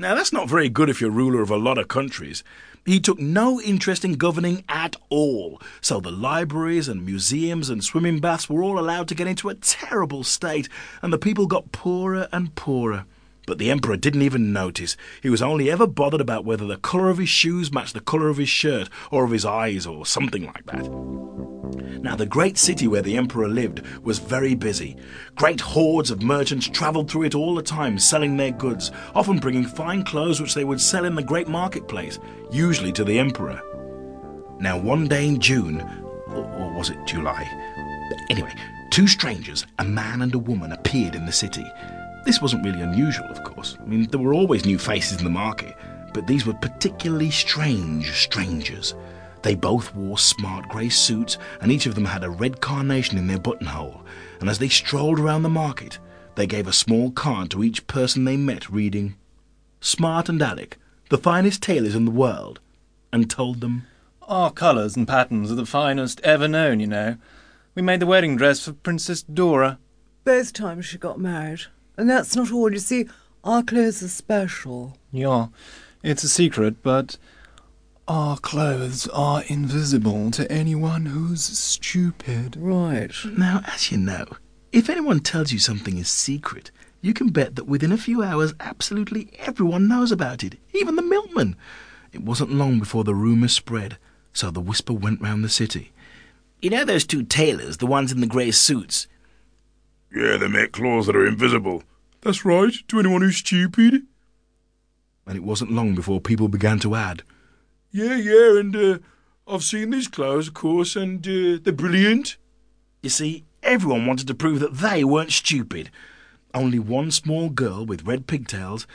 Now, that's not very good if you're ruler of a lot of countries. He took no interest in governing at all, so the libraries and museums and swimming baths were all allowed to get into a terrible state, and the people got poorer and poorer. But the Emperor didn't even notice. He was only ever bothered about whether the colour of his shoes matched the colour of his shirt, or of his eyes, or something like that. Now, the great city where the Emperor lived was very busy. Great hordes of merchants travelled through it all the time, selling their goods, often bringing fine clothes which they would sell in the great marketplace, usually to the Emperor. Now, one day in June, or, or was it July? Anyway, two strangers, a man and a woman, appeared in the city. This wasn't really unusual, of course. I mean, there were always new faces in the market, but these were particularly strange strangers. They both wore smart grey suits, and each of them had a red carnation in their buttonhole. And as they strolled around the market, they gave a small card to each person they met, reading, Smart and Alec, the finest tailors in the world, and told them, Our colours and patterns are the finest ever known, you know. We made the wedding dress for Princess Dora. Both times she got married. And that's not all. You see, our clothes are special. Yeah, it's a secret, but our clothes are invisible to anyone who's stupid. Right. Now, as you know, if anyone tells you something is secret, you can bet that within a few hours absolutely everyone knows about it, even the milkman. It wasn't long before the rumour spread, so the whisper went round the city. You know those two tailors, the ones in the grey suits? Yeah, they make clothes that are invisible. That's right, to anyone who's stupid. And it wasn't long before people began to add, Yeah, yeah, and uh, I've seen these clothes, of course, and uh, they're brilliant. You see, everyone wanted to prove that they weren't stupid. Only one small girl with red pigtails